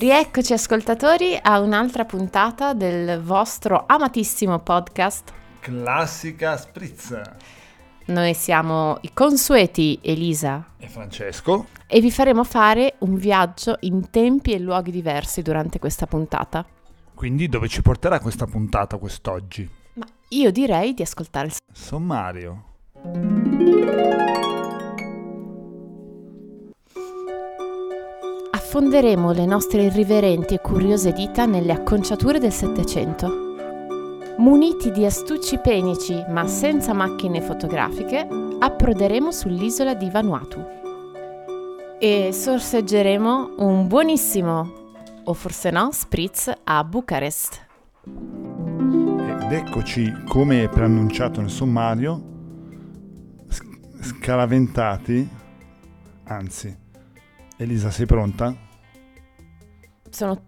Rieccoci ascoltatori a un'altra puntata del vostro amatissimo podcast. Classica Spritz. Noi siamo i consueti Elisa e Francesco e vi faremo fare un viaggio in tempi e luoghi diversi durante questa puntata. Quindi dove ci porterà questa puntata quest'oggi? Ma io direi di ascoltare il sommario. Affonderemo le nostre irriverenti e curiose dita nelle acconciature del Settecento. Muniti di astucci penici ma senza macchine fotografiche, approderemo sull'isola di Vanuatu e sorseggeremo un buonissimo, o forse no, spritz a Bucarest. Ed eccoci, come preannunciato nel sommario, scaraventati, anzi, Elisa sei pronta? Sono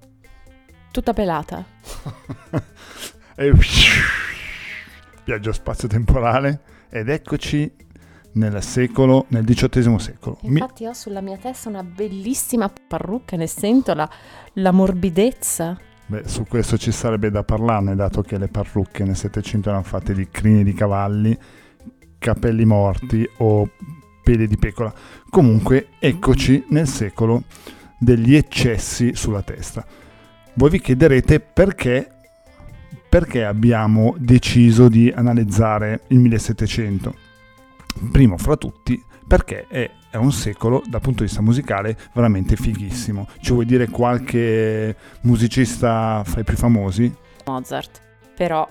tutta pelata. e viaggio spazio-temporale ed eccoci nel secolo, nel XVIII secolo. Infatti Mi... ho sulla mia testa una bellissima parrucca, ne sento la, la morbidezza. Beh, su questo ci sarebbe da parlarne, dato che le parrucche nel Settecento erano fatte di crini di cavalli, capelli morti o peli di pecora. Comunque, eccoci nel secolo degli eccessi sulla testa. Voi vi chiederete perché, perché abbiamo deciso di analizzare il 1700. Primo fra tutti, perché è, è, un secolo dal punto di vista musicale veramente fighissimo. Ci vuoi dire qualche musicista fra i più famosi? Mozart, però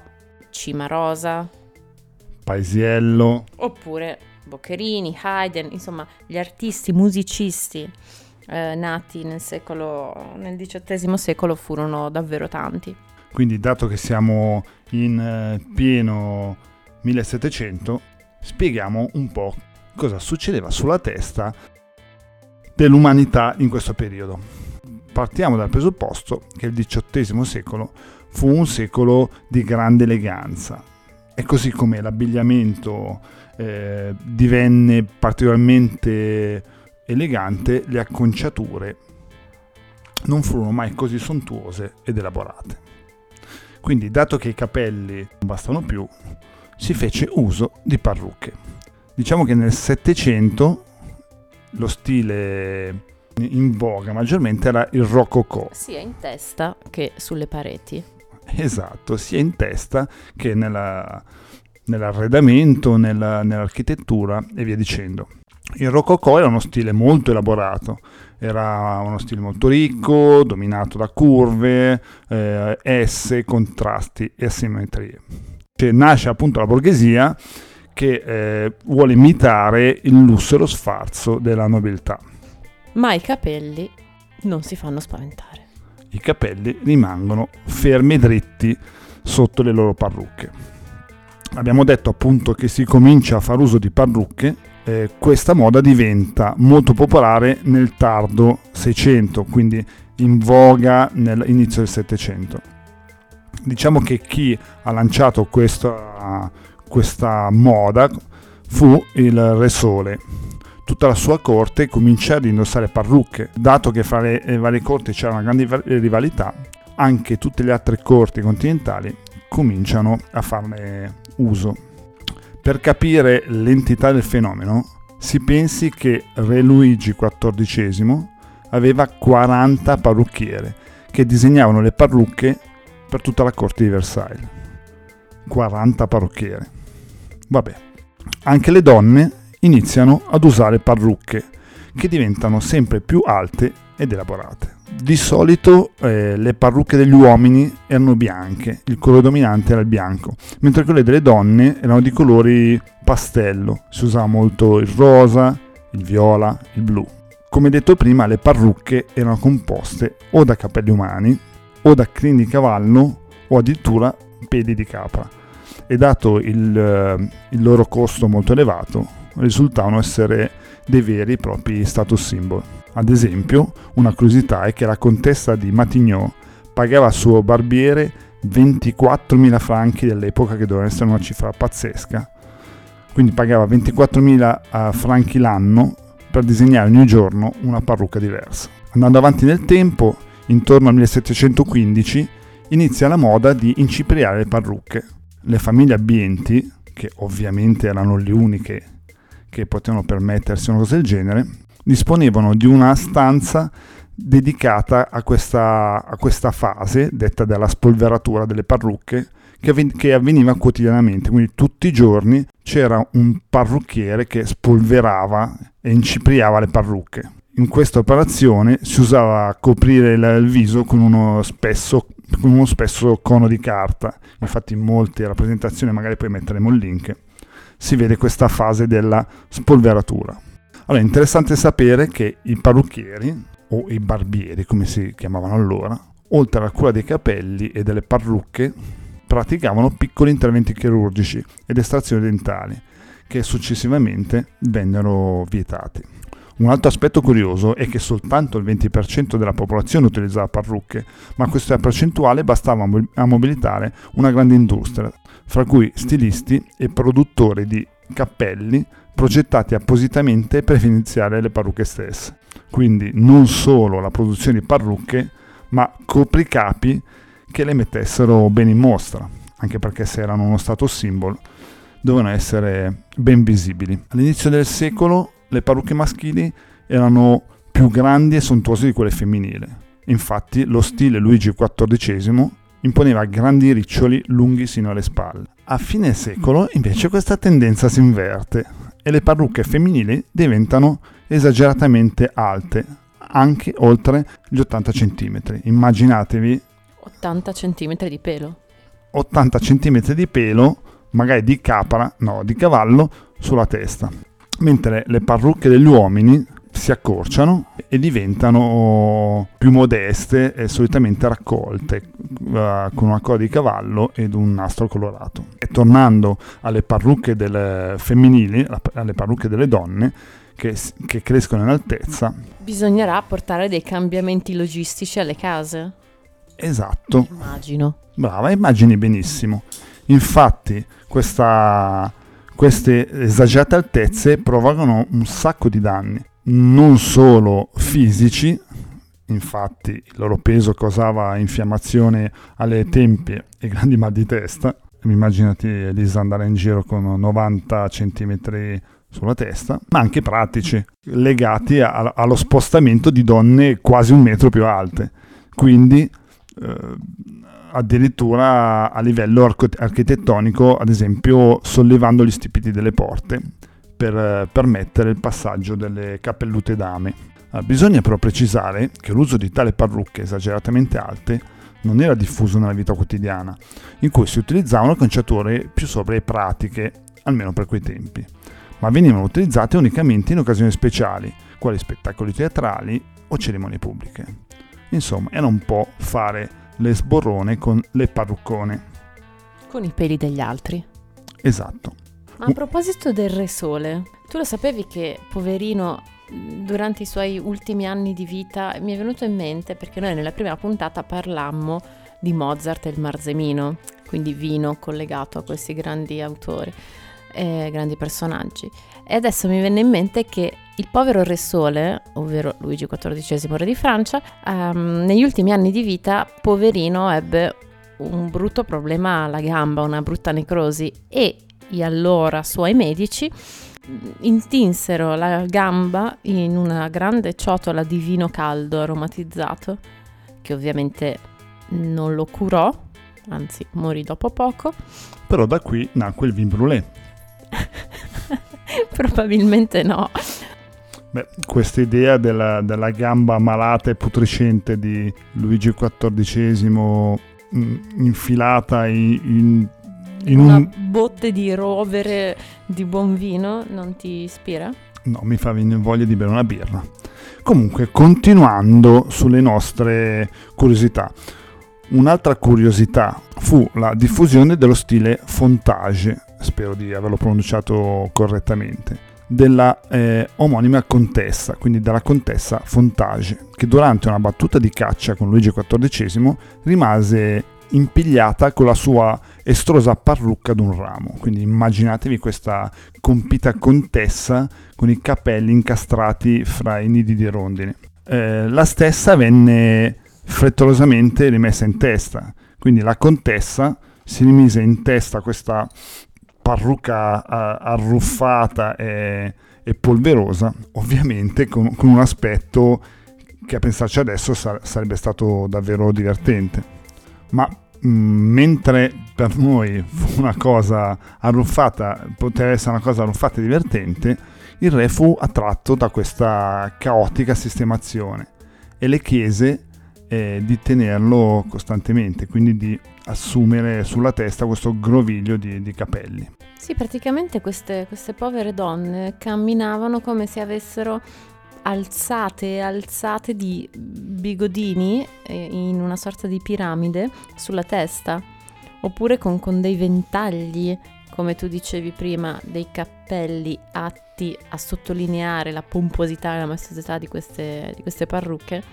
Cimarosa, Paesiello, oppure Boccherini, Haydn, insomma gli artisti, musicisti eh, nati nel, secolo, nel XVIII secolo furono davvero tanti. Quindi dato che siamo in eh, pieno 1700, spieghiamo un po' cosa succedeva sulla testa dell'umanità in questo periodo. Partiamo dal presupposto che il XVIII secolo fu un secolo di grande eleganza e così come l'abbigliamento eh, divenne particolarmente elegante, le acconciature non furono mai così sontuose ed elaborate. Quindi, dato che i capelli non bastano più, si fece uso di parrucche. Diciamo che nel Settecento lo stile in voga maggiormente era il rococò. Sia in testa che sulle pareti. Esatto, sia in testa che nella, nell'arredamento, nella, nell'architettura e via dicendo. Il rococò era uno stile molto elaborato, era uno stile molto ricco, dominato da curve, eh, esse, contrasti e asimmetrie. Cioè, nasce appunto la borghesia che eh, vuole imitare il lusso e lo sfarzo della nobiltà. Ma i capelli non si fanno spaventare. I capelli rimangono fermi e dritti sotto le loro parrucche abbiamo detto appunto che si comincia a fare uso di parrucche, eh, questa moda diventa molto popolare nel tardo 600, quindi in voga nell'inizio del 700. Diciamo che chi ha lanciato questa, questa moda fu il Re Sole. Tutta la sua corte comincia ad indossare parrucche, dato che fra le, le varie corti c'era una grande rivalità, anche tutte le altre corti continentali cominciano a farne uso. Per capire l'entità del fenomeno, si pensi che Re Luigi XIV aveva 40 parrucchiere che disegnavano le parrucche per tutta la corte di Versailles. 40 parrucchiere. Vabbè, anche le donne iniziano ad usare parrucche che diventano sempre più alte ed elaborate. Di solito eh, le parrucche degli uomini erano bianche, il colore dominante era il bianco, mentre quelle delle donne erano di colori pastello, si usava molto il rosa, il viola, il blu. Come detto prima, le parrucche erano composte o da capelli umani, o da crini di cavallo, o addirittura peli di capra. E dato il, eh, il loro costo molto elevato, risultavano essere dei veri e propri status symbol. Ad esempio, una curiosità è che la contessa di Matignon pagava al suo barbiere 24.000 franchi dell'epoca, che doveva essere una cifra pazzesca. Quindi pagava 24.000 eh, franchi l'anno per disegnare ogni giorno una parrucca diversa. Andando avanti nel tempo, intorno al 1715, inizia la moda di incipriare le parrucche. Le famiglie abbienti, che ovviamente erano le uniche che potevano permettersi una cosa del genere, disponevano di una stanza dedicata a questa, a questa fase, detta della spolveratura delle parrucche, che, avveniva quotidianamente, quindi tutti i giorni c'era un parrucchiere che spolverava e incipriava le parrucche. In questa operazione si usava coprire il viso con uno spesso, con uno spesso cono di carta, infatti in molte rappresentazioni, magari poi metteremo il link, si vede questa fase della spolveratura. Allora è interessante sapere che i parrucchieri, o i barbieri come si chiamavano allora, oltre alla cura dei capelli e delle parrucche, praticavano piccoli interventi chirurgici ed estrazioni dentali, che successivamente vennero vietati. Un altro aspetto curioso è che soltanto il 20% della popolazione utilizzava parrucche, ma questa percentuale bastava a mobilitare una grande industria, fra cui stilisti e produttori di cappelli progettati appositamente per iniziare le parrucche stesse. Quindi non solo la produzione di parrucche, ma copricapi che le mettessero bene in mostra, anche perché se erano uno status symbol dovevano essere ben visibili. All'inizio del secolo le parrucche maschili erano più grandi e sontuose di quelle femminili. Infatti lo stile Luigi XIV imponeva grandi riccioli lunghi sino alle spalle. A fine secolo invece questa tendenza si inverte e le parrucche femminili diventano esageratamente alte, anche oltre gli 80 cm. Immaginatevi 80 cm di pelo. 80 cm di pelo, magari di capra, no, di cavallo, sulla testa. Mentre le parrucche degli uomini si accorciano e diventano più modeste e solitamente raccolte uh, con una coda di cavallo ed un nastro colorato. E tornando alle parrucche femminili, alle parrucche delle donne, che, che crescono in altezza. Bisognerà portare dei cambiamenti logistici alle case. Esatto. Immagino. Brava, immagini benissimo. Infatti, questa, queste esagerate altezze provocano un sacco di danni, non solo fisici, infatti il loro peso causava infiammazione alle tempie e grandi mal di testa. Immaginati Elisa andare in giro con 90 cm sulla testa, ma anche pratici, legati a, allo spostamento di donne quasi un metro più alte. Quindi eh, addirittura a livello architettonico, ad esempio sollevando gli stipiti delle porte per permettere il passaggio delle cappellute dame. Eh, bisogna però precisare che l'uso di tale parrucche esageratamente alte non era diffuso nella vita quotidiana, in cui si utilizzavano conciature più sobre e pratiche, almeno per quei tempi, ma venivano utilizzate unicamente in occasioni speciali, quali spettacoli teatrali o cerimonie pubbliche. Insomma, era un po' fare le sborrone con le parruccone. Con i peli degli altri. Esatto. Ma a proposito del Re Sole, tu lo sapevi che, poverino, durante i suoi ultimi anni di vita, mi è venuto in mente perché noi nella prima puntata parlammo di Mozart e il Marzemino, quindi vino collegato a questi grandi autori eh, grandi personaggi. E adesso mi venne in mente che il povero Re Sole, ovvero Luigi XIV re di Francia, um, negli ultimi anni di vita, poverino, ebbe un brutto problema alla gamba, una brutta necrosi e gli allora suoi medici intinsero la gamba in una grande ciotola di vino caldo aromatizzato, che ovviamente non lo curò, anzi morì dopo poco. Però da qui nacque il vin brûlé. Probabilmente no. Beh, questa idea della, della, gamba malata e putrescente di Luigi XIV mh, mm, infilata in, in, in una un... botte di rovere di buon vino non ti ispira? No, mi fa venire voglia di bere una birra. Comunque, continuando sulle nostre curiosità, un'altra curiosità fu la diffusione dello stile fontage, spero di averlo pronunciato correttamente, della eh, omonima contessa, quindi della contessa Fontage, che durante una battuta di caccia con Luigi XIV rimase impigliata con la sua estrosa parrucca d'un ramo. Quindi immaginatevi questa compita contessa con i capelli incastrati fra i nidi di rondini. Eh, la stessa venne frettolosamente rimessa in testa. Quindi la contessa si rimise in testa questa parrucca arruffata e, e polverosa, ovviamente con, con, un aspetto che a pensarci adesso sar- sarebbe stato davvero divertente. Ma mentre per noi fu una cosa arruffata, poteva essere una cosa arruffata e divertente, il re fu attratto da questa caotica sistemazione e le chiese eh, di tenerlo costantemente, quindi di assumere sulla testa questo groviglio di, di capelli. Sì, praticamente queste, queste povere donne camminavano come se avessero alzate e alzate di bigodini eh, in una sorta di piramide sulla testa, oppure con, con dei ventagli, come tu dicevi prima, dei cappelli atti a sottolineare la pomposità e la maestosità di queste, di queste parrucche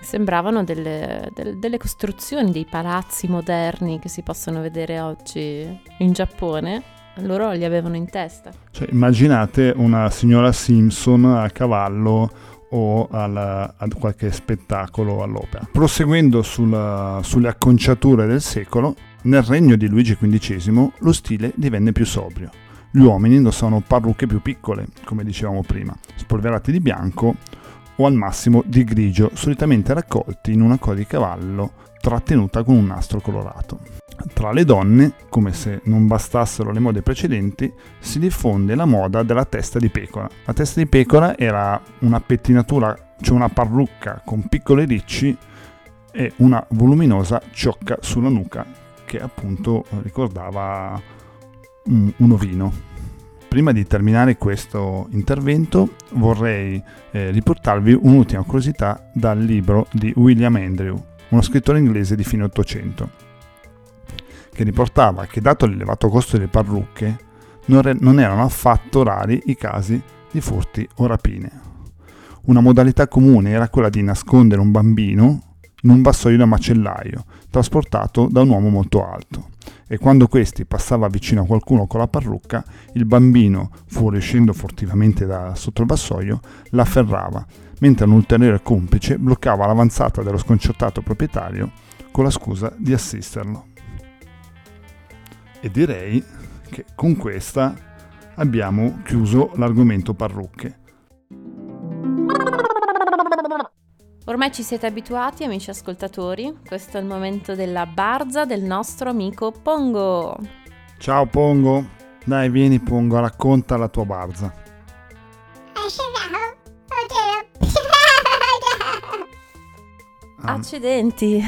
sembravano delle, delle, delle, costruzioni, dei palazzi moderni che si possono vedere oggi in Giappone. Loro li avevano in testa. Cioè, immaginate una signora Simpson a cavallo o alla, a qualche spettacolo all'opera. Proseguendo sulla, sulle acconciature del secolo, nel regno di Luigi XV lo stile divenne più sobrio. Gli uomini indossavano parrucche più piccole, come dicevamo prima, spolverate di bianco o al massimo di grigio, solitamente raccolti in una coda di cavallo trattenuta con un nastro colorato. Tra le donne, come se non bastassero le mode precedenti, si diffonde la moda della testa di pecora. La testa di pecora era una pettinatura, cioè una parrucca con piccole ricci e una voluminosa ciocca sulla nuca che appunto ricordava un, un ovino. Prima di terminare questo intervento vorrei eh, riportarvi un'ultima curiosità dal libro di William Andrew, uno scrittore inglese di fine Ottocento, che riportava che dato l'elevato costo delle parrucche non, re- non erano affatto rari i casi di furti o rapine. Una modalità comune era quella di nascondere un bambino in un vassoio da macellaio, trasportato da un uomo molto alto e quando questi passava vicino a qualcuno con la parrucca, il bambino, fuoriuscendo furtivamente da sotto il vassoio, l'afferrava, mentre un ulteriore complice bloccava l'avanzata dello sconcertato proprietario con la scusa di assisterlo. E direi che con questa abbiamo chiuso l'argomento parrucche. Ormai ci siete abituati, amici ascoltatori. Questo è il momento della barza del nostro amico Pongo. Ciao Pongo. Dai, vieni Pongo, racconta la tua barza. Accidenti.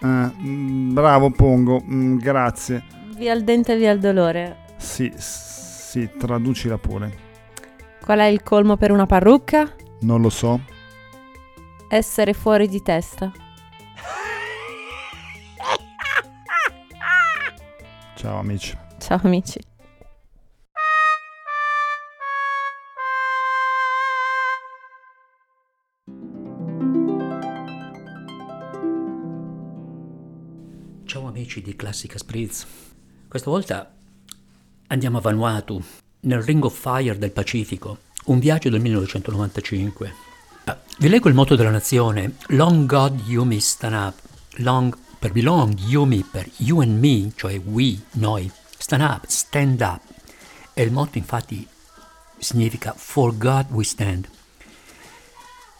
Ah, bravo Pongo, mm, grazie. Via il dente, via il dolore. Sì, sì, traducila pure. Qual è il colmo per una parrucca? Non lo so essere fuori di testa. Ciao amici. Ciao amici. Ciao amici di Classica Spritz. Questa volta andiamo a Vanuatu, nel Ring of Fire del Pacifico, un viaggio del 1995. Vi leggo il motto della nazione, Long God Yumi Stand Up, long per belong, Yumi per you and me, cioè we, noi, stand up, stand up. E il motto infatti significa For God we stand.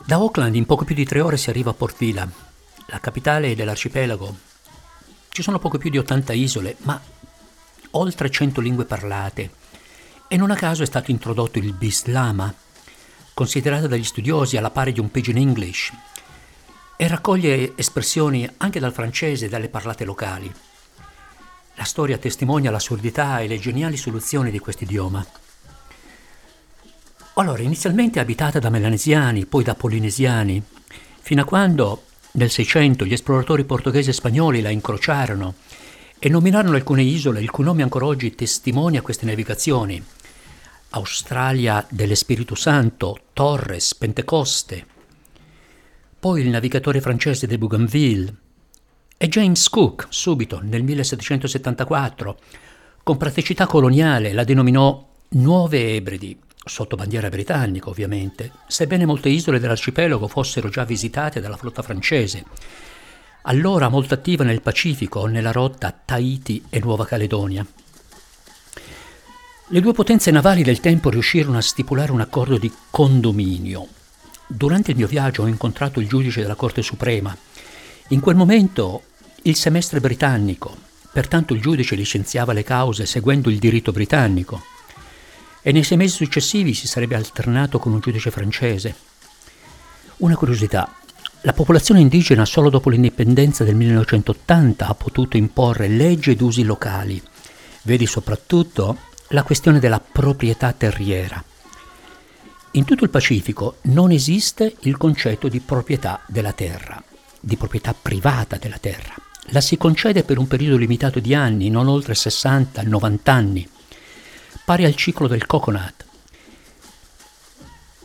Da Auckland in poco più di tre ore si arriva a Port Vila, la capitale dell'arcipelago. Ci sono poco più di 80 isole, ma oltre 100 lingue parlate. E non a caso è stato introdotto il Bislama, considerata dagli studiosi alla pari di un Pidgin English e raccoglie espressioni anche dal francese e dalle parlate locali. La storia testimonia l'assurdità e le geniali soluzioni di questo idioma. Allora, inizialmente abitata da melanesiani, poi da polinesiani, fino a quando nel Seicento gli esploratori portoghesi e spagnoli la incrociarono e nominarono alcune isole il cui nome ancora oggi testimonia queste navigazioni, Australia dell'Espirito Santo, Torres, Pentecoste, poi il navigatore francese de Bougainville. E James Cook, subito nel 1774, con praticità coloniale la denominò Nuove Ebridi, sotto bandiera britannica ovviamente, sebbene molte isole dell'arcipelago fossero già visitate dalla flotta francese, allora molto attiva nel Pacifico, nella rotta Tahiti e Nuova Caledonia. Le due potenze navali del tempo riuscirono a stipulare un accordo di condominio. Durante il mio viaggio ho incontrato il giudice della Corte Suprema. In quel momento il semestre britannico, pertanto il giudice licenziava le cause seguendo il diritto britannico e nei sei mesi successivi si sarebbe alternato con un giudice francese. Una curiosità, la popolazione indigena solo dopo l'indipendenza del 1980 ha potuto imporre leggi ed usi locali. Vedi soprattutto la questione della proprietà terriera. In tutto il Pacifico non esiste il concetto di proprietà della terra, di proprietà privata della terra. La si concede per un periodo limitato di anni, non oltre 60-90 anni, pari al ciclo del coconut.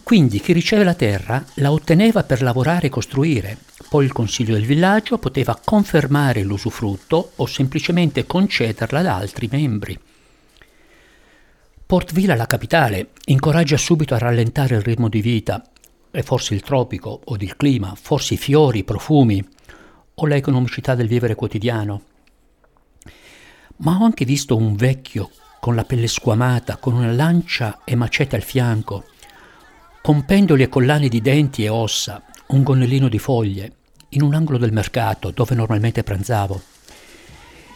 Quindi chi riceve la terra la otteneva per lavorare e costruire, poi il consiglio del villaggio poteva confermare l'usufrutto o semplicemente concederla ad altri membri. Port Vila, la capitale, incoraggia subito a rallentare il ritmo di vita, e forse il tropico o il clima, forse i fiori, i profumi o l'economicità del vivere quotidiano. Ma ho anche visto un vecchio con la pelle squamata, con una lancia e macete al fianco, con pendoli e collane di denti e ossa, un gonnellino di foglie, in un angolo del mercato dove normalmente pranzavo.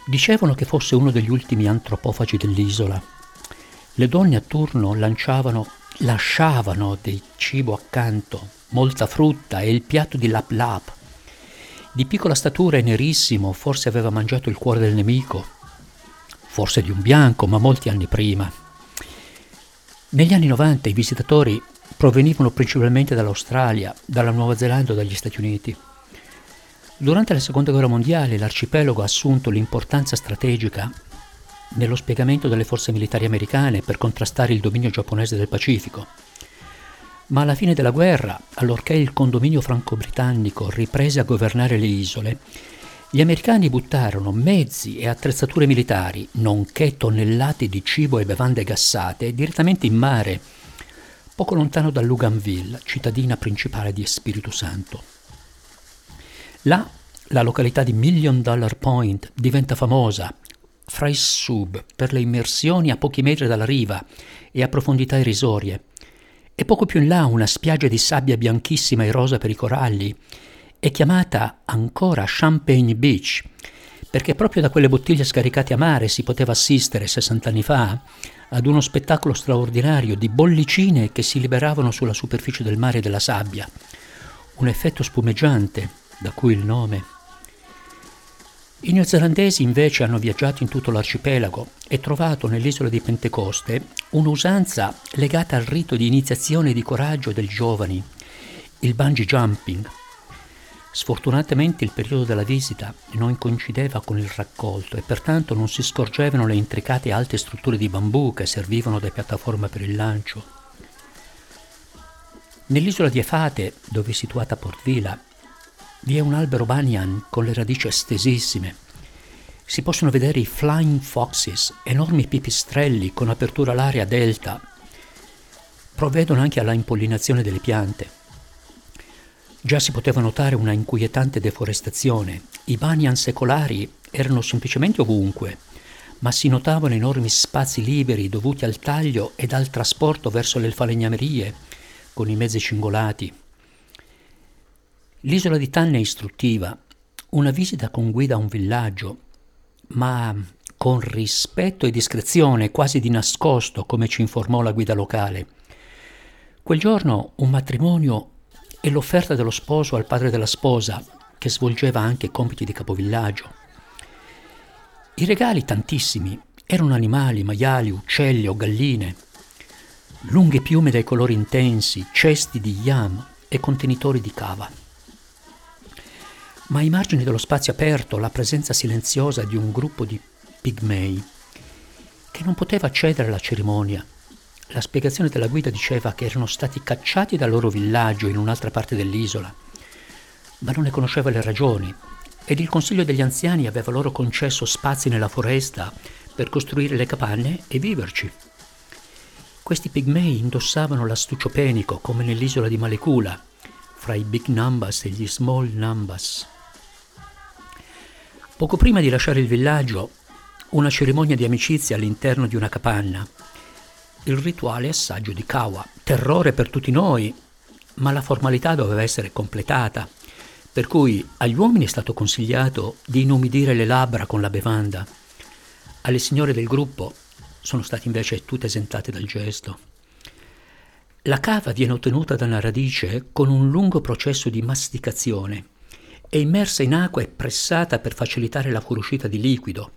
Dicevano che fosse uno degli ultimi antropofagi dell'isola le donne a turno lanciavano, lasciavano del cibo accanto, molta frutta e il piatto di lap lap. Di piccola statura e nerissimo, forse aveva mangiato il cuore del nemico, forse di un bianco, ma molti anni prima. Negli anni 90 i visitatori provenivano principalmente dall'Australia, dalla Nuova Zelanda o dagli Stati Uniti. Durante la Seconda Guerra Mondiale l'arcipelago ha assunto l'importanza strategica nello spiegamento delle forze militari americane per contrastare il dominio giapponese del Pacifico. Ma alla fine della guerra, allorché il condominio franco-britannico riprese a governare le isole, gli americani buttarono mezzi e attrezzature militari, nonché tonnellate di cibo e bevande gassate, direttamente in mare, poco lontano da Luganville, cittadina principale di Spirito Santo. Là, la località di Million Dollar Point diventa famosa Freissub per le immersioni a pochi metri dalla riva e a profondità irrisorie, e poco più in là una spiaggia di sabbia bianchissima e rosa per i coralli, è chiamata ancora Champagne Beach, perché proprio da quelle bottiglie scaricate a mare si poteva assistere 60 anni fa ad uno spettacolo straordinario di bollicine che si liberavano sulla superficie del mare e della sabbia, un effetto spumeggiante, da cui il nome. I neozelandesi invece hanno viaggiato in tutto l'arcipelago e trovato nell'isola di Pentecoste un'usanza legata al rito di iniziazione di coraggio dei giovani, il bungee jumping. Sfortunatamente il periodo della visita non coincideva con il raccolto e pertanto non si scorgevano le intricate alte strutture di bambù che servivano da piattaforma per il lancio. Nell'isola di Efate, dove è situata Port Vila, vi è un albero banyan con le radici estesissime. Si possono vedere i flying foxes, enormi pipistrelli con apertura all'aria delta. Provvedono anche alla impollinazione delle piante. Già si poteva notare una inquietante deforestazione. I banyan secolari erano semplicemente ovunque, ma si notavano enormi spazi liberi dovuti al taglio ed al trasporto verso le falegnamerie con i mezzi cingolati. L'isola di Tanne è istruttiva, una visita con guida a un villaggio, ma con rispetto e discrezione, quasi di nascosto, come ci informò la guida locale. Quel giorno un matrimonio e l'offerta dello sposo al padre della sposa, che svolgeva anche compiti di capovillaggio. I regali tantissimi, erano animali, maiali, uccelli o galline, lunghe piume dai colori intensi, cesti di yam e contenitori di cava ma ai margini dello spazio aperto la presenza silenziosa di un gruppo di pigmei che non poteva accedere alla cerimonia. La spiegazione della guida diceva che erano stati cacciati dal loro villaggio in un'altra parte dell'isola, ma non ne conosceva le ragioni ed il consiglio degli anziani aveva loro concesso spazi nella foresta per costruire le capanne e viverci. Questi pigmei indossavano l'astuccio penico come nell'isola di Malekula, fra i big numbers e gli small numbers. Poco prima di lasciare il villaggio, una cerimonia di amicizia all'interno di una capanna. Il rituale assaggio di Kawa, terrore per tutti noi, ma la formalità doveva essere completata, per cui agli uomini è stato consigliato di inumidire le labbra con la bevanda. Alle signore del gruppo sono state invece tutte esentate dal gesto. La cava viene ottenuta dalla radice con un lungo processo di masticazione è immersa in acqua e pressata per facilitare la fuoriuscita di liquido,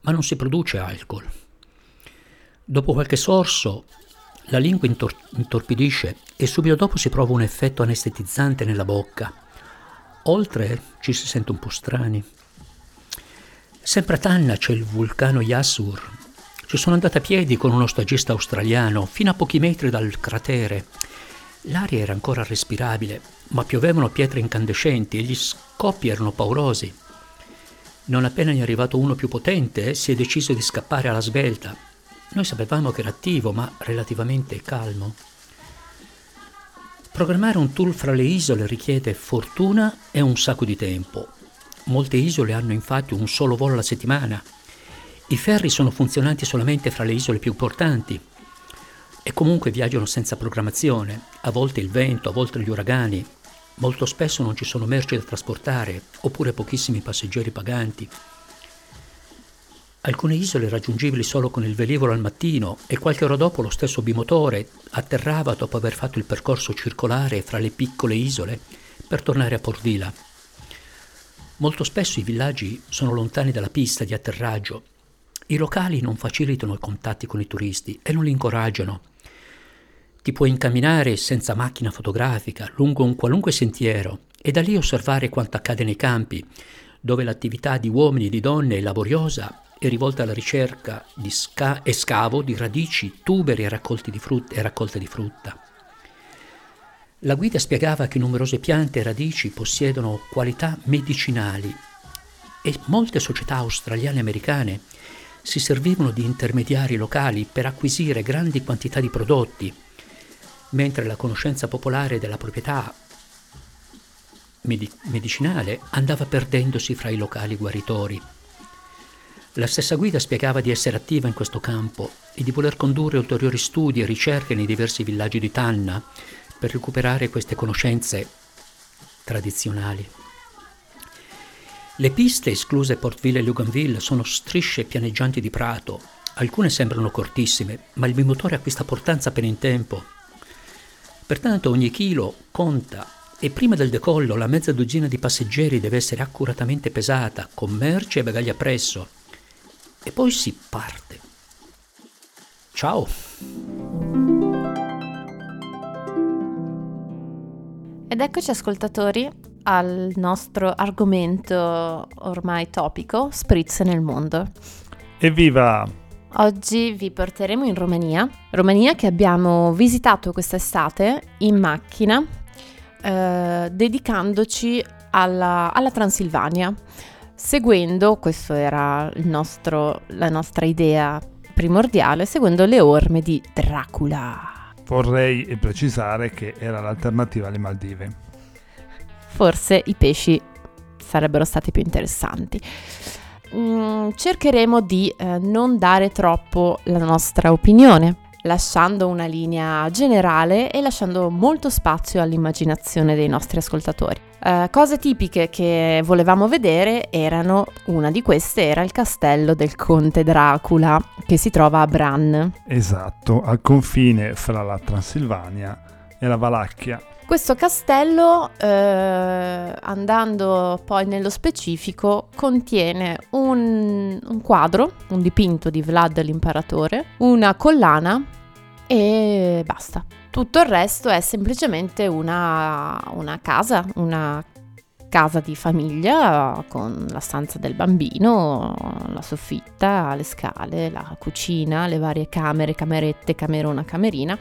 ma non si produce alcol. Dopo qualche sorso la lingua intor- intorpidisce e subito dopo si prova un effetto anestetizzante nella bocca. Oltre ci si sente un po' strani. Sempre a Tanna c'è il vulcano Yassur. Ci sono andata a piedi con uno stagista australiano fino a pochi metri dal cratere. L'aria era ancora respirabile, ma piovevano pietre incandescenti e gli scoppi erano paurosi. Non appena ne è arrivato uno più potente, si è deciso di scappare alla svelta. Noi sapevamo che era attivo, ma relativamente calmo. Programmare un tour fra le isole richiede fortuna e un sacco di tempo. Molte isole hanno infatti un solo volo alla settimana. I ferri sono funzionanti solamente fra le isole più importanti e comunque viaggiano senza programmazione, a volte il vento, a volte gli uragani, Molto spesso non ci sono merci da trasportare oppure pochissimi passeggeri paganti. Alcune isole raggiungibili solo con il velivolo al mattino e qualche ora dopo lo stesso bimotore atterrava dopo aver fatto il percorso circolare fra le piccole isole per tornare a Port Vila. Molto spesso i villaggi sono lontani dalla pista di atterraggio. I locali non facilitano i contatti con i turisti e non li incoraggiano ti puoi incamminare senza macchina fotografica lungo un qualunque sentiero e da lì osservare quanto accade nei campi, dove l'attività di uomini e di donne è laboriosa e rivolta alla ricerca sca- e scavo di radici, tuberi e, di frutta, e raccolte di frutta. La guida spiegava che numerose piante e radici possiedono qualità medicinali e molte società australiane e americane si servivano di intermediari locali per acquisire grandi quantità di prodotti mentre la conoscenza popolare della proprietà medicinale andava perdendosi fra i locali guaritori. La stessa guida spiegava di essere attiva in questo campo e di voler condurre ulteriori studi e ricerche nei diversi villaggi di Tanna per recuperare queste conoscenze tradizionali. Le piste, escluse Portville e Luganville, sono strisce pianeggianti di prato. Alcune sembrano cortissime, ma il bimotore acquista portanza appena in tempo Pertanto ogni chilo conta e prima del decollo la mezza dozzina di passeggeri deve essere accuratamente pesata, con merci e bagagli appresso. E poi si parte. Ciao! Ed eccoci ascoltatori al nostro argomento ormai topico, spritz nel mondo. Evviva! Oggi vi porteremo in Romania, Romania che abbiamo visitato quest'estate in macchina, eh, dedicandoci alla, alla, Transilvania, seguendo, questa era nostro, la nostra idea primordiale, seguendo le orme di Dracula. Vorrei precisare che era l'alternativa alle Maldive. Forse i pesci sarebbero stati più interessanti mm, cercheremo di eh, non dare troppo la nostra opinione, lasciando una linea generale e lasciando molto spazio all'immaginazione dei nostri ascoltatori. Uh, cose tipiche che volevamo vedere erano, una di queste era il castello del conte Dracula che si trova a Bran. Esatto, al confine fra la Transilvania e la Valacchia. Questo castello, eh, andando poi nello specifico, contiene un, un, quadro, un dipinto di Vlad l'imperatore, una collana e basta. Tutto il resto è semplicemente una, una casa, una casa di famiglia con la stanza del bambino, la soffitta, le scale, la cucina, le varie camere, camerette, camerona, camerina,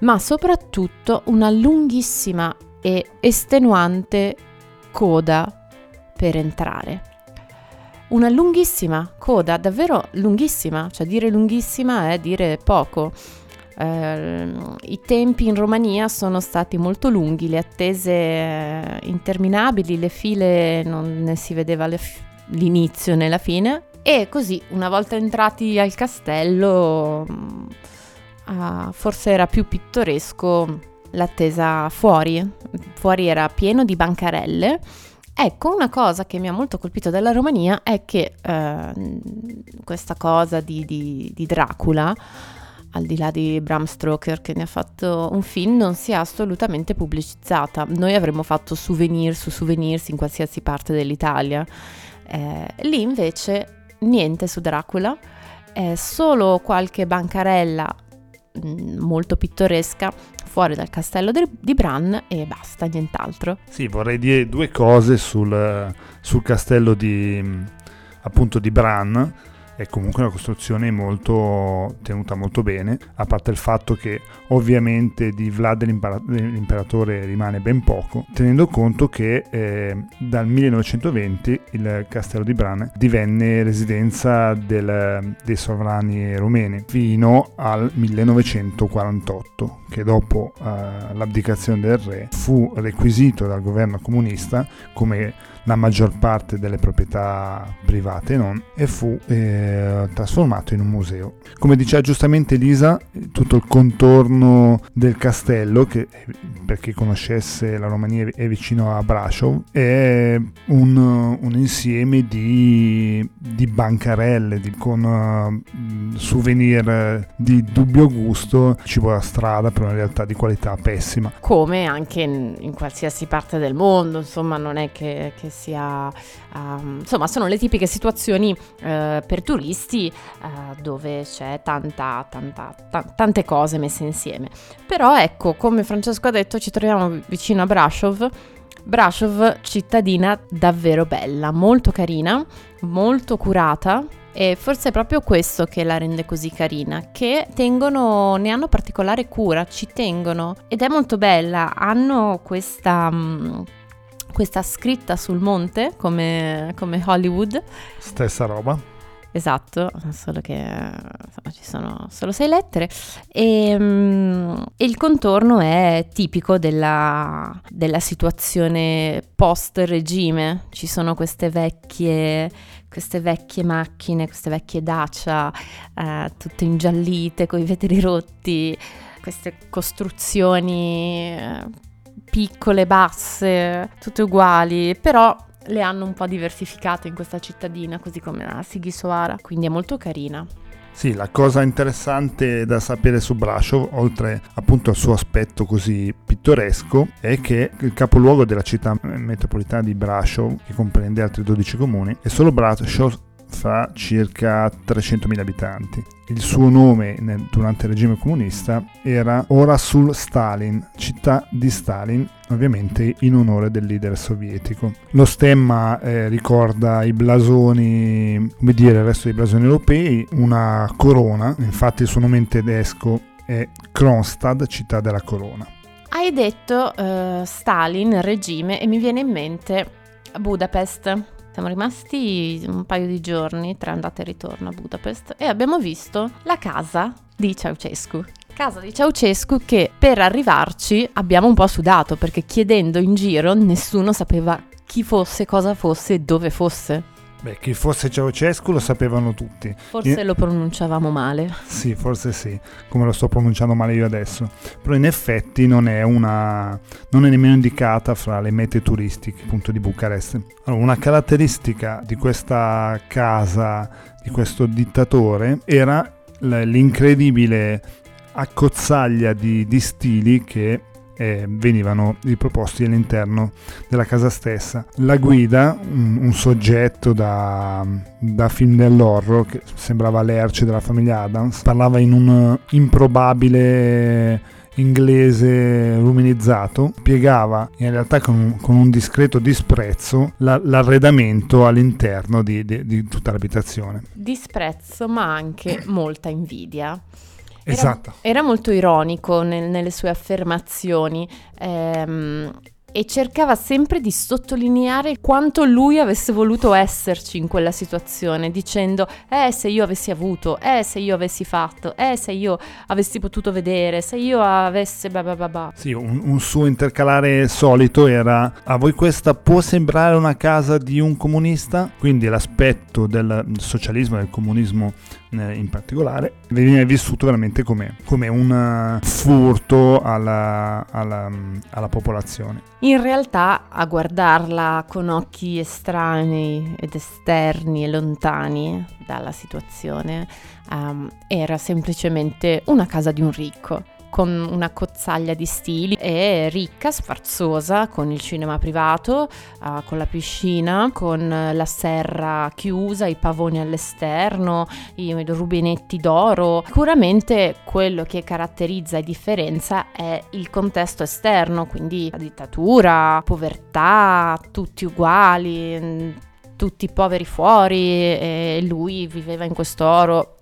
ma soprattutto una lunghissima e estenuante coda per entrare. Una lunghissima coda, davvero lunghissima, cioè dire lunghissima è dire poco eh, I tempi in Romania sono stati molto lunghi, le attese eh, interminabili, le file non ne si vedeva, le, l'inizio né la fine. E così, una volta entrati al castello, uh, forse era più pittoresco l'attesa fuori. Fuori era pieno di bancarelle. Ecco, una cosa che mi ha molto colpito della Romania è che uh, questa cosa di, di, di Dracula al di là di Bram Stoker che ne ha fatto un film, non sia assolutamente pubblicizzata. Noi avremmo fatto souvenir su souvenirs in qualsiasi parte dell'Italia. Eh, lì invece niente su Dracula, eh, solo qualche bancarella mh, mm, molto pittoresca fuori dal castello di Bran e basta, nient'altro. Sì, vorrei dire due cose sul, sul castello di, appunto di Bran è comunque una costruzione molto tenuta molto bene, a parte il fatto che ovviamente di Vlad l'imperatore rimane ben poco, tenendo conto che eh, dal 1920 il castello di Bran divenne residenza del, dei sovrani rumeni fino al 1948, che dopo eh, l'abdicazione del re fu requisito dal governo comunista come la maggior parte delle proprietà private non, e fu eh, trasformato in un museo. Come diceva giustamente Lisa, tutto il contorno del castello, che per chi conoscesse la Romania è vicino a Brasov, è un, un insieme di, di bancarelle di, con uh, souvenir di dubbio gusto, cibo da strada, però in realtà di qualità pessima. Come anche in, in qualsiasi parte del mondo, insomma, non è che, che sia... Um, insomma, sono le tipiche situazioni uh, per turisti uh, dove c'è tanta, tanta, t- tante cose messe insieme. Però ecco, come Francesco ha detto, ci troviamo vicino a Brasov. Brasov, cittadina davvero bella, molto carina, molto curata, e forse è proprio questo che la rende così carina, che tengono, ne hanno particolare cura, ci tengono ed è molto bella, hanno questa... Um, questa scritta sul monte come, come Hollywood. Stessa roba. Esatto, solo che insomma, ci sono solo sei lettere e, um, il contorno è tipico della, della situazione post-regime, ci sono queste vecchie, queste vecchie macchine, queste vecchie dacia, eh, tutte ingiallite con i vetri rotti, queste costruzioni... Eh, piccole, basse, tutte uguali, però le hanno un po' diversificate in questa cittadina, così come la Sighisoara, quindi è molto carina. Sì, la cosa interessante da sapere su Brasov, oltre appunto al suo aspetto così pittoresco, è che il capoluogo della città metropolitana di Brasov, che comprende altri 12 comuni, è solo Brasov fa circa 300.000 abitanti. Il suo nome nel, durante il regime comunista era Orasul Stalin, città di Stalin, ovviamente in onore del leader sovietico. Lo stemma eh, ricorda i blasoni, come dire, il resto dei blasoni europei, una corona, infatti il suo nome in tedesco è Kronstadt, città della corona. Hai detto uh, Stalin, regime, e mi viene in mente Budapest. Siamo rimasti un paio di giorni tra andata e ritorno a Budapest e abbiamo visto la casa di Ceausescu. Casa di Ceausescu che per arrivarci abbiamo un po' sudato perché chiedendo in giro nessuno sapeva chi fosse, cosa fosse e dove fosse. Beh, chi fosse Ceausescu lo sapevano tutti. Forse io... lo pronunciavamo male. Sì, forse sì, come lo sto pronunciando male io adesso. Però in effetti non è una... non è nemmeno indicata fra le mete turistiche appunto di Bucarest. Allora, una caratteristica di questa casa, di questo dittatore, era l'incredibile accozzaglia di, di stili che eh, venivano riproposti all'interno della casa stessa. La guida, un, un soggetto da, da, film dell'horror che sembrava l'erce della famiglia Adams, parlava in un improbabile inglese ruminizzato spiegava in realtà con, con un discreto disprezzo la, l'arredamento all'interno di, di, di tutta l'abitazione. Disprezzo ma anche molta invidia. Esatto. Era, era molto ironico nel, nelle sue affermazioni. Ehm, e cercava sempre di sottolineare quanto lui avesse voluto esserci in quella situazione, dicendo eh se io avessi avuto, eh se io avessi fatto, eh se io avessi potuto vedere, se io avessi... Bah bah bah bah. Sì, un, un suo intercalare solito era a voi questa può sembrare una casa di un comunista? Quindi l'aspetto del socialismo del comunismo eh, in particolare viene vissuto veramente come, come un uh, furto alla, alla, alla popolazione. In realtà a guardarla con occhi estranei ed esterni e lontani dalla situazione um, era semplicemente una casa di un ricco con una cozzaglia di stili e ricca, sfarzosa, con il cinema privato, uh, con la piscina, con la serra chiusa, i pavoni all'esterno, i rubinetti d'oro. Sicuramente quello che caratterizza e differenzia è il contesto esterno, quindi la dittatura, povertà, tutti uguali mm, tutti poveri fuori e lui viveva in quest'oro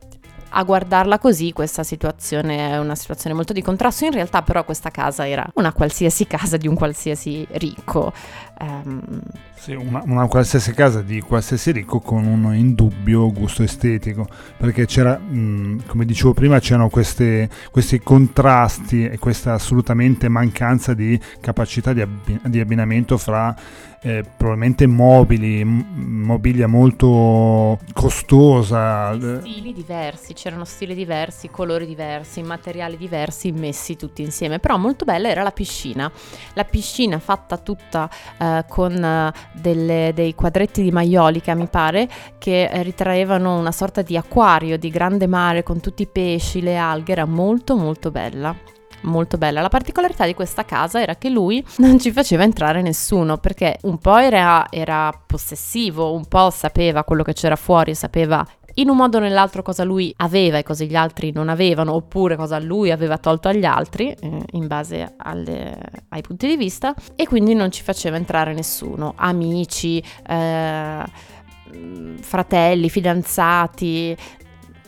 a guardarla così questa situazione è una situazione molto di contrasto, in realtà però questa casa era una qualsiasi casa di un qualsiasi ricco. Um, sì, una, una, qualsiasi casa di qualsiasi ricco con un indubbio gusto estetico, perché c'era, mh, come dicevo prima, c'erano queste, questi contrasti e questa assolutamente mancanza di capacità di, abbi- di abbinamento fra eh, probabilmente mobili, m- mobilia molto costosa. Stili diversi, c'erano stili diversi, colori diversi, materiali diversi messi tutti insieme, però molto bella era la piscina, la piscina fatta tutta eh, con eh, delle, dei quadretti di maiolica mi pare che eh, ritraevano una sorta di acquario di grande mare con tutti i pesci, le alghe, era molto molto bella molto bella. La particolarità di questa casa era che lui non ci faceva entrare nessuno perché un po' era, era possessivo, un po' sapeva quello che c'era fuori, sapeva in un modo o nell'altro cosa lui aveva e cosa gli altri non avevano, oppure cosa lui aveva tolto agli altri, eh, in base alle, ai punti di vista, e quindi non ci faceva entrare nessuno, amici, eh, fratelli, fidanzati,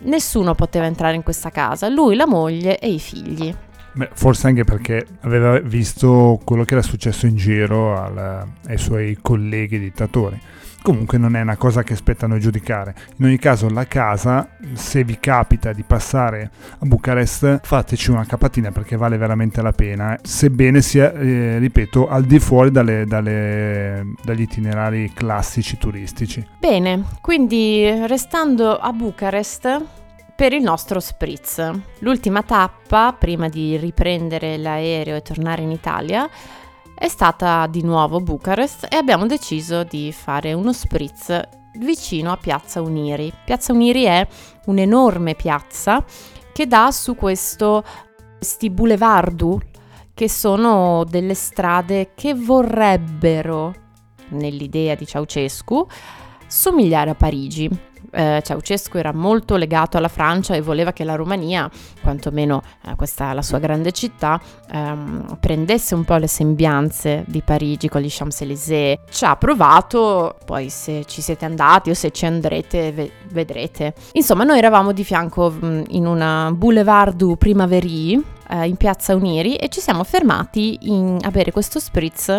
nessuno poteva entrare in questa casa, lui, la moglie e i figli. Beh, forse anche perché aveva visto quello che era successo in giro al, ai suoi colleghi dittatori. Comunque non è una cosa che spetta a noi giudicare. In ogni caso la casa, se vi capita di passare a Bucarest, fateci una capatina perché vale veramente la pena, sebbene sia, eh, ripeto, al di fuori dalle, dalle, dagli itinerari classici turistici. Bene, quindi restando a Bucarest per il nostro spritz. L'ultima tappa, prima di riprendere l'aereo e tornare in Italia, è stata di nuovo Bucarest e abbiamo deciso di fare uno spritz vicino a Piazza Uniri. Piazza Uniri è un'enorme piazza che dà su questo questi boulevardu che sono delle strade che vorrebbero, nell'idea di Ceausescu, somigliare a Parigi eh, Ceausescu era molto legato alla Francia e voleva che la Romania, quantomeno eh, questa la sua grande città, ehm, prendesse un po' le sembianze di Parigi con gli Champs-Élysées. Ci ha provato, poi se ci siete andati o se ci andrete ve- vedrete. Insomma, noi eravamo di fianco mh, in una boulevard du Primaverie eh, in piazza Uniri e ci siamo fermati in, a bere questo spritz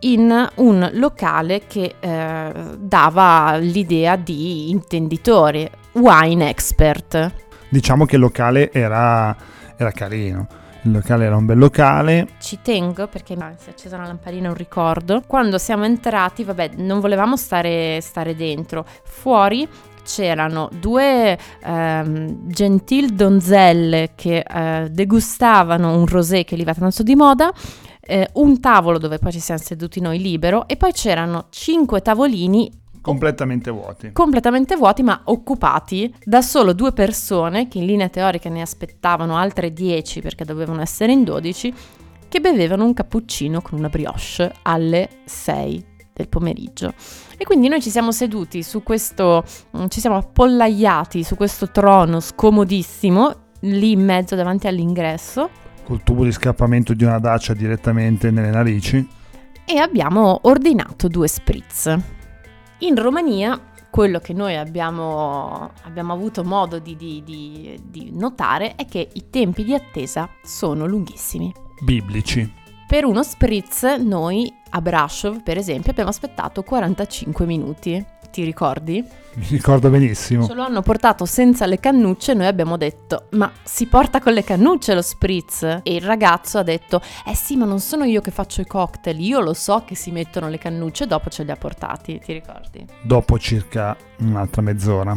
in un locale che eh, dava l'idea di intenditore, wine expert. Diciamo che il locale era, era carino. Il locale era un bel locale. Ci tengo perché ah, si è accesa una lampadina, un ricordo. Quando siamo entrati, vabbè, non volevamo stare, stare dentro. Fuori c'erano due ehm, gentil donzelle che eh, degustavano un rosé che lì va tanto di moda eh, un tavolo dove poi ci siamo seduti noi libero e poi c'erano cinque tavolini completamente vuoti. Completamente vuoti, ma occupati da solo due persone che in linea teorica ne aspettavano altre dieci perché dovevano essere in dodici, che bevevano un cappuccino con una brioche alle sei del pomeriggio. E quindi noi ci siamo seduti su questo, mm, ci siamo appollaiati su questo trono scomodissimo, lì in mezzo davanti all'ingresso col tubo di scappamento di una dacia direttamente nelle narici. E abbiamo ordinato due spritz. In Romania quello che noi abbiamo, abbiamo avuto modo di, di, di, di, notare è che i tempi di attesa sono lunghissimi. Biblici. Per uno spritz noi a Brasov, per esempio, abbiamo aspettato 45 minuti. Ti ricordi? Mi ricordo benissimo. Ce lo hanno portato senza le cannucce e noi abbiamo detto ma si porta con le cannucce lo spritz? E il ragazzo ha detto eh sì ma non sono io che faccio i cocktail, io lo so che si mettono le cannucce e dopo ce li ha portati, ti ricordi? Dopo circa un'altra mezz'ora.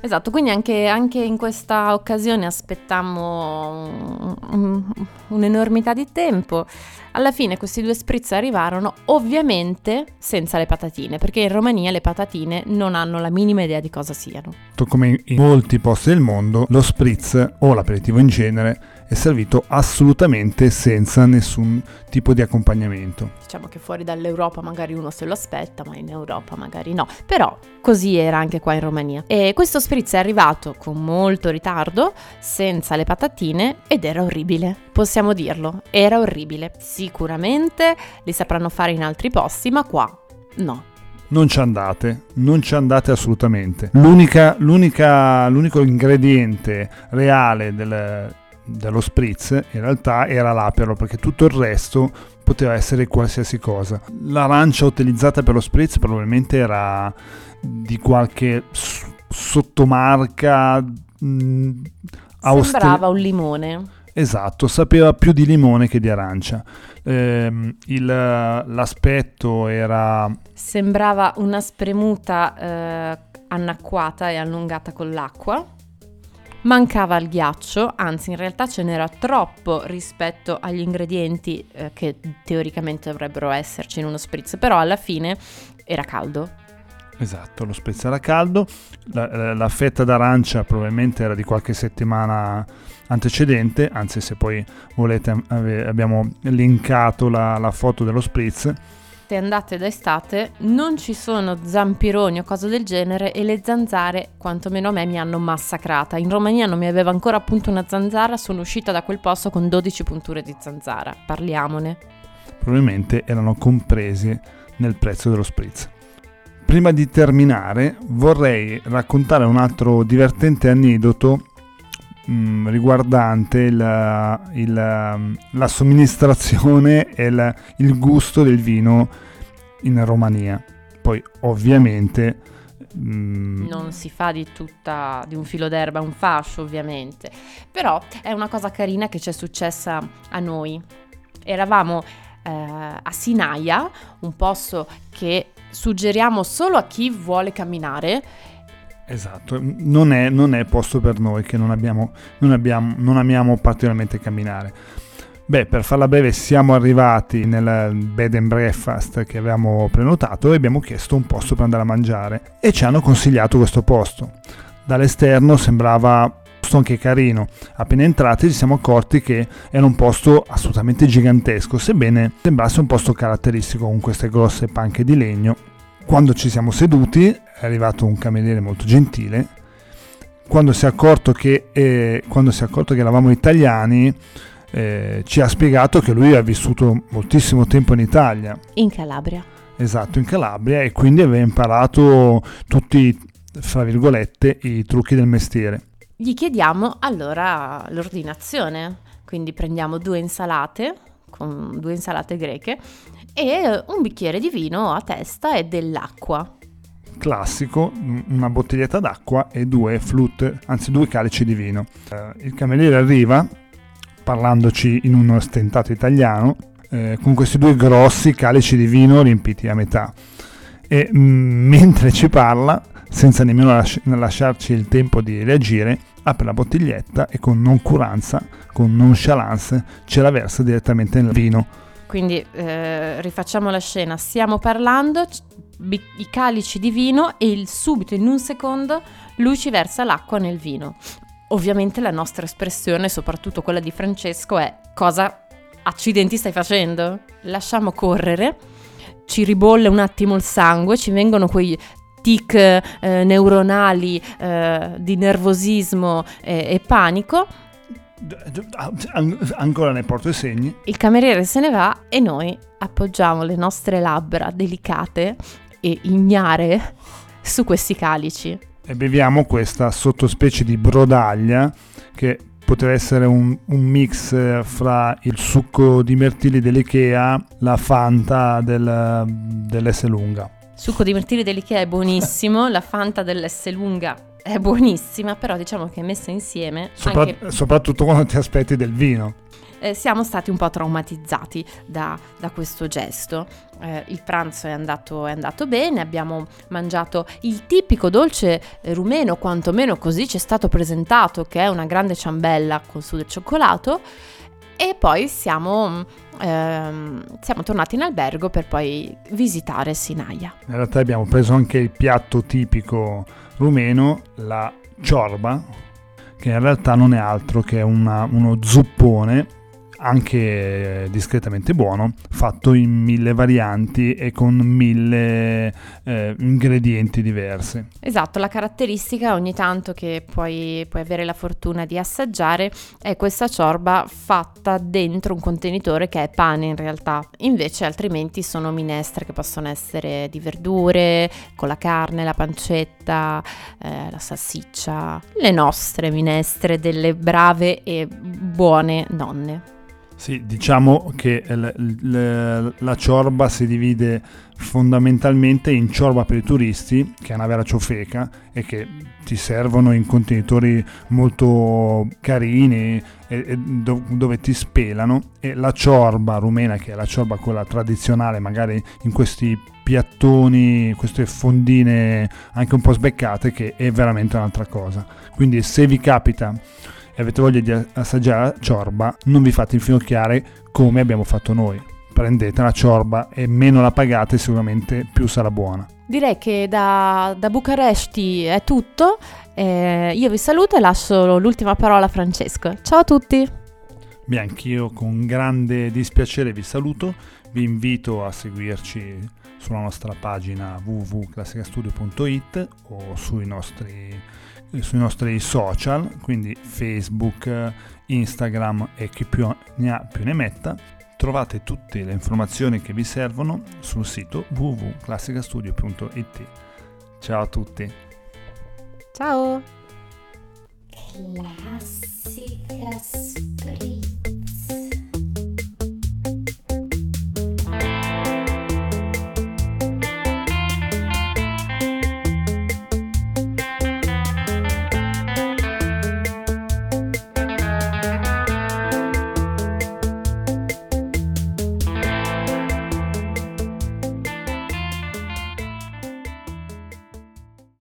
Esatto, quindi anche, anche in questa occasione aspettammo un, un'enormità di tempo. Alla fine questi due spritz arrivarono ovviamente senza le patatine, perché in Romania le patatine non hanno la minima idea di cosa siano. Come in molti posti del mondo, lo spritz o l'aperitivo in genere è servito assolutamente senza nessun tipo di accompagnamento. Diciamo che fuori dall'Europa magari uno se lo aspetta, ma in Europa magari no. Però così era anche qua in Romania. E questo spritz è arrivato con molto ritardo, senza le patatine ed era orribile. Possiamo dirlo, era orribile. Sicuramente li sapranno fare in altri posti, ma qua no. Non ci andate, non ci andate assolutamente. L'unica, l'unica, l'unico ingrediente reale del, dello spritz in realtà era l'apero perché tutto il resto poteva essere qualsiasi cosa. L'arancia utilizzata per lo spritz probabilmente era di qualche sottomarca mh, mm, auster- Sembrava un limone. Esatto, sapeva più di limone che di arancia. Eh, il, l'aspetto era... Sembrava una spremuta eh, annacquata e allungata con l'acqua Mancava il ghiaccio, anzi in realtà ce n'era troppo rispetto agli ingredienti eh, che teoricamente dovrebbero esserci in uno spritz, però alla fine era caldo. Esatto, lo spritz era caldo, la, la fetta d'arancia probabilmente era di qualche settimana antecedente, anzi se poi volete abbiamo linkato la, la foto dello spritz andate d'estate non ci sono zampironi o cose del genere e le zanzare, quantomeno a me, mi hanno massacrata. In Romania non mi aveva ancora appunto una zanzara, sono uscita da quel posto con 12 punture di zanzara. Parliamone. Probabilmente erano compresi nel prezzo dello spritz. Prima di terminare vorrei raccontare un altro divertente aneddoto mm, riguardante il, il, la somministrazione e il, il gusto del vino in Romania. Poi ovviamente... Mm, non si fa di tutta di un filo d'erba un fascio ovviamente però è una cosa carina che ci è successa a noi eravamo eh, a Sinaia un posto che suggeriamo solo a chi vuole camminare Esatto, non è, non è, posto per noi che non, abbiamo, non, abbiamo, non amiamo particolarmente camminare. Beh, per farla breve, siamo arrivati nel bed and breakfast che avevamo prenotato e abbiamo chiesto un posto per andare a mangiare e ci hanno consigliato questo posto. Dall'esterno sembrava anche carino. Appena entrati ci siamo accorti che era un posto assolutamente gigantesco, sebbene sembrasse un posto caratteristico con queste grosse panche di legno. Quando ci siamo seduti è arrivato un cameriere molto gentile. Quando si è accorto che, eh, quando si è accorto che eravamo italiani, eh, ci ha spiegato che lui ha vissuto moltissimo tempo in Italia. In Calabria. Esatto, in Calabria e quindi aveva imparato tutti, fra virgolette, i trucchi del mestiere. Gli chiediamo allora l'ordinazione, quindi prendiamo due insalate, con due insalate greche, e un bicchiere di vino a testa e dell'acqua classico, una bottiglietta d'acqua e due flute, anzi due calici di vino. Eh, il cameriere arriva, parlandoci in uno stentato italiano, eh, con questi due grossi calici di vino riempiti a metà. E mh, mentre ci parla, senza nemmeno lasci- lasciarci il tempo di reagire, apre la bottiglietta e con noncuranza, con nonchalance, ce la versa direttamente nel vino. Quindi eh, rifacciamo la scena, stiamo parlando, i calici di vino e il, subito in un secondo lui ci versa l'acqua nel vino. Ovviamente la nostra espressione, soprattutto quella di Francesco, è cosa accidenti stai facendo? Lasciamo correre, ci ribolle un attimo il sangue, ci vengono quei tic eh, neuronali eh, di nervosismo e, panico Ancora ne porto i segni. Il cameriere se ne va e noi appoggiamo le nostre labbra delicate e ignare su questi calici. E beviamo questa sottospecie di brodaglia che poteva essere un, un mix eh, fra il succo di mirtilli dell'Ikea, la Fanta del, dell'S lunga. Succo di mirtilli dell'Ikea è buonissimo, la Fanta dell'S lunga è buonissima, però diciamo che messa insieme... Sopra- anche... Soprattutto quando ti aspetti del vino eh, siamo stati un po' traumatizzati da, da questo gesto. Eh, il pranzo è andato, è andato, bene, abbiamo mangiato il tipico dolce rumeno, quantomeno così ci è stato presentato, che è una grande ciambella con su del cioccolato. E poi siamo, ehm, siamo, tornati in albergo per poi visitare Sinaia. In realtà abbiamo preso anche il piatto tipico rumeno, la ciorba, che in realtà non è altro che una, uno zuppone anche discretamente buono, fatto in mille varianti e con mille eh, ingredienti diversi. Esatto, la caratteristica ogni tanto che puoi, puoi, avere la fortuna di assaggiare è questa ciorba fatta dentro un contenitore che è pane in realtà, invece altrimenti sono minestre che possono essere di verdure, con la carne, la pancetta, eh, la salsiccia, le nostre minestre delle brave e buone nonne. Sì, diciamo che l- l- la ciorba si divide fondamentalmente in ciorba per i turisti, che è una vera ciofeca e che ti servono in contenitori molto carini e, e do- dove ti spelano, e la ciorba rumena, che è la ciorba quella tradizionale, magari in questi piattoni, queste fondine anche un po' sbeccate, che è veramente un'altra cosa. Quindi se vi capita e avete voglia di assaggiare la ciorba, non vi fate infinocchiare come abbiamo fatto noi. Prendete la ciorba e meno la pagate sicuramente più sarà buona. Direi che da, da Bucaresti è tutto. Eh, io vi saluto e lascio l'ultima parola a Francesco. Ciao a tutti! Beh, anch'io con grande dispiacere vi saluto. Vi invito a seguirci sulla nostra pagina www.classicastudio.it o sui nostri sui nostri social, quindi Facebook, Instagram e chi più ne ha più ne metta. Trovate tutte le informazioni che vi servono sul sito www.classicastudio.it. Ciao a tutti. Ciao. Classica Studio.